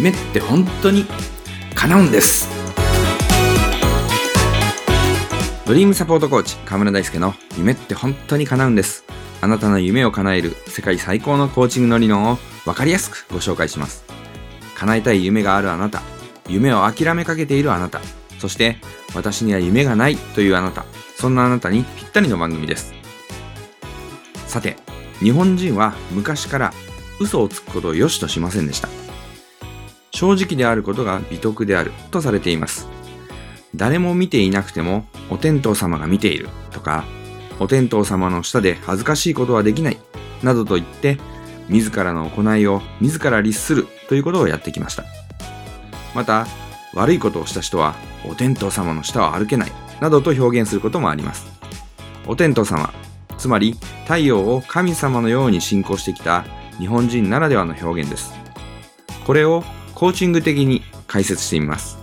夢って本当に叶うんです。ドリームサポートコーチ河村大輔の夢って本当に叶うんです。あなたの夢を叶える世界最高のコーチングの理論を分かりやすくご紹介します。叶えたい夢があるあなた夢を諦めかけているあなたそして私には夢がないというあなたそんなあなたにぴったりの番組です。さて日本人は昔から嘘をつくことを良しとしませんでした。正直であることが美徳であるとされています。誰も見ていなくてもお天道様が見ているとかお天道様の下で恥ずかしいことはできないなどと言って自らの行いを自ら律するということをやってきました。また悪いことをした人はお天道様の下を歩けないなどと表現することもあります。お天道様つまり太陽を神様のように信仰してきた日本人ならではの表現です。これをコーチング的に解説してみます。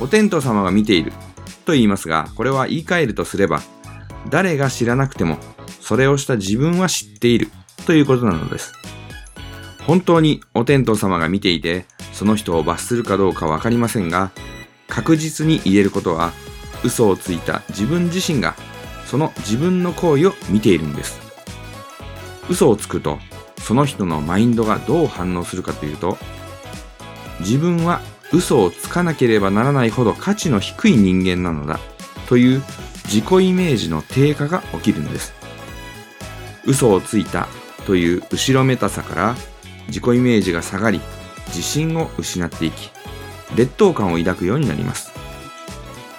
お天道様が見ていると言いますがこれは言い換えるとすれば誰が知らなくてもそれをした自分は知っているということなのです。本当にお天道様が見ていてその人を罰するかどうかわかりませんが確実に言えることは嘘をついた自分自身がその自分の行為を見ているんです。嘘をつくとその人のマインドがどう反応するかというと自分は嘘をつかなければならないほど価値の低い人間なのだという自己イメージの低下が起きるんです。嘘をついたという後ろめたさから自己イメージが下がり自信を失っていき劣等感を抱くようになります。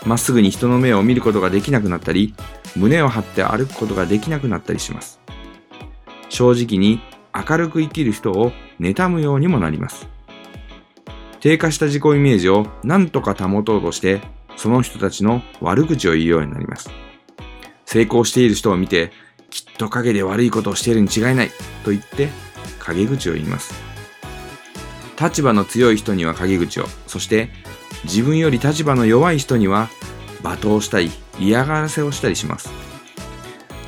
まっすぐに人の目を見ることができなくなったり胸を張って歩くことができなくなったりします。正直に明るく生きる人を妬むようにもなります。低下した自己イメージを何とか保とうとしてその人たちの悪口を言うようになります。成功している人を見てきっと陰で悪いことをしているに違いないと言って陰口を言います。立場の強い人には陰口をそして自分より立場の弱い人には罵倒したり嫌がらせをしたりします。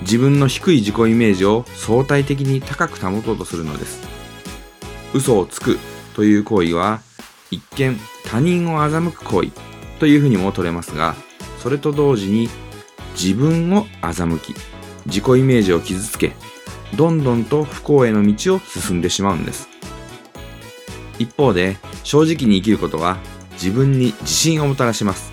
自分の低い自己イメージを相対的に高く保とうとするのです。嘘をつくという行為は一見他人を欺く行為というふうにも取れますがそれと同時に自分を欺き自己イメージを傷つけどんどんと不幸への道を進んでしまうんです。一方で正直に生きることは自分に自信をもたらします。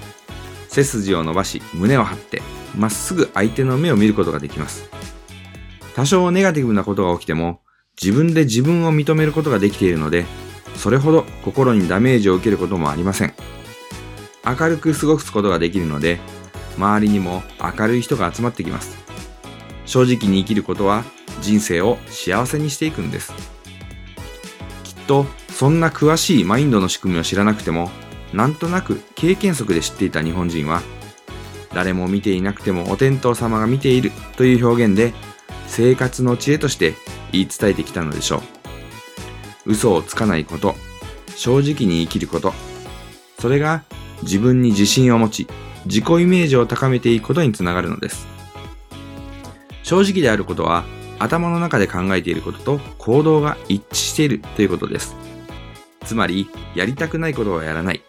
背筋を伸ばし胸を張ってまっすぐ相手の目を見ることができます。多少ネガティブなことが起きても自分で自分を認めることができているのでそれほど心にダメージを受けることもありません。明るく過ごすことができるので周りにも明るい人が集まってきます。正直に生きることは人生を幸せにしていくんです。きっとそんな詳しいマインドの仕組みを知らなくてもなんとなく経験則で知っていた日本人は誰も見ていなくてもお天道様が見ているという表現で生活の知恵として言い伝えてきたのでしょう。嘘をつかないこと。正直に生きること。それが自分に自信を持ち自己イメージを高めていくことにつながるのです。正直であることは頭の中で考えていることと行動が一致しているということです。つまりやりたくないことはやらない。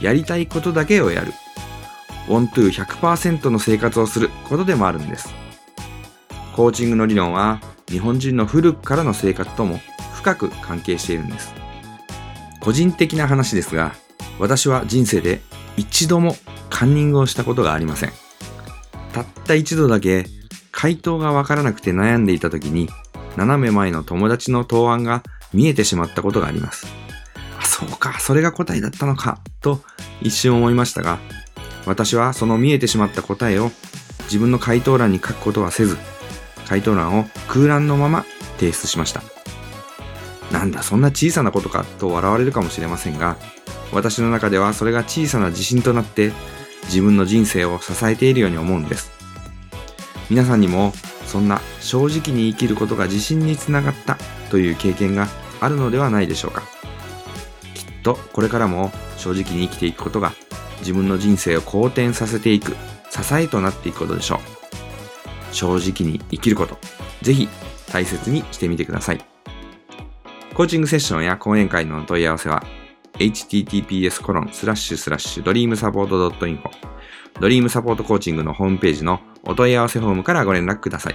やりたいことだけをやる。ワントゥー100%の生活をすることでもあるんです。コーチングの理論は日本人の古くからの生活とも深く関係しているんです。個人的な話ですが、私は人生で一度もカンニングをしたことがありません。たった一度だけ回答がわからなくて悩んでいた時に斜め前の友達の答案が見えてしまったことがあります。そうか、それが答えだったのか、と一瞬思いましたが、私はその見えてしまった答えを自分の回答欄に書くことはせず、回答欄を空欄のまま提出しました。なんだ、そんな小さなことかと笑われるかもしれませんが、私の中ではそれが小さな自信となって自分の人生を支えているように思うんです。皆さんにもそんな正直に生きることが自信につながったという経験があるのではないでしょうかきっ。とこれからも正直に生きていくことが自分の人生を好転させていく支えとなっていくことでしょう。正直に生きること、ぜひ大切にしてみてください。コーチングセッションや講演会のお問い合わせは https コロンスラッシュスラッシュドリームサポート .info ドリームサポートコーチングのホームページのお問い合わせフォームからご連絡ください。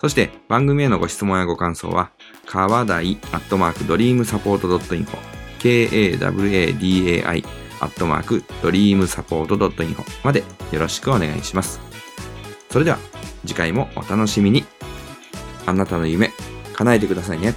そして番組へのご質問やご感想は、川台アットマークドリームサポート .info k-a-w-a-d-a-i アットマークドリームサポート .info までよろしくお願いします。それでは次回もお楽しみに。あなたの夢叶えてくださいね。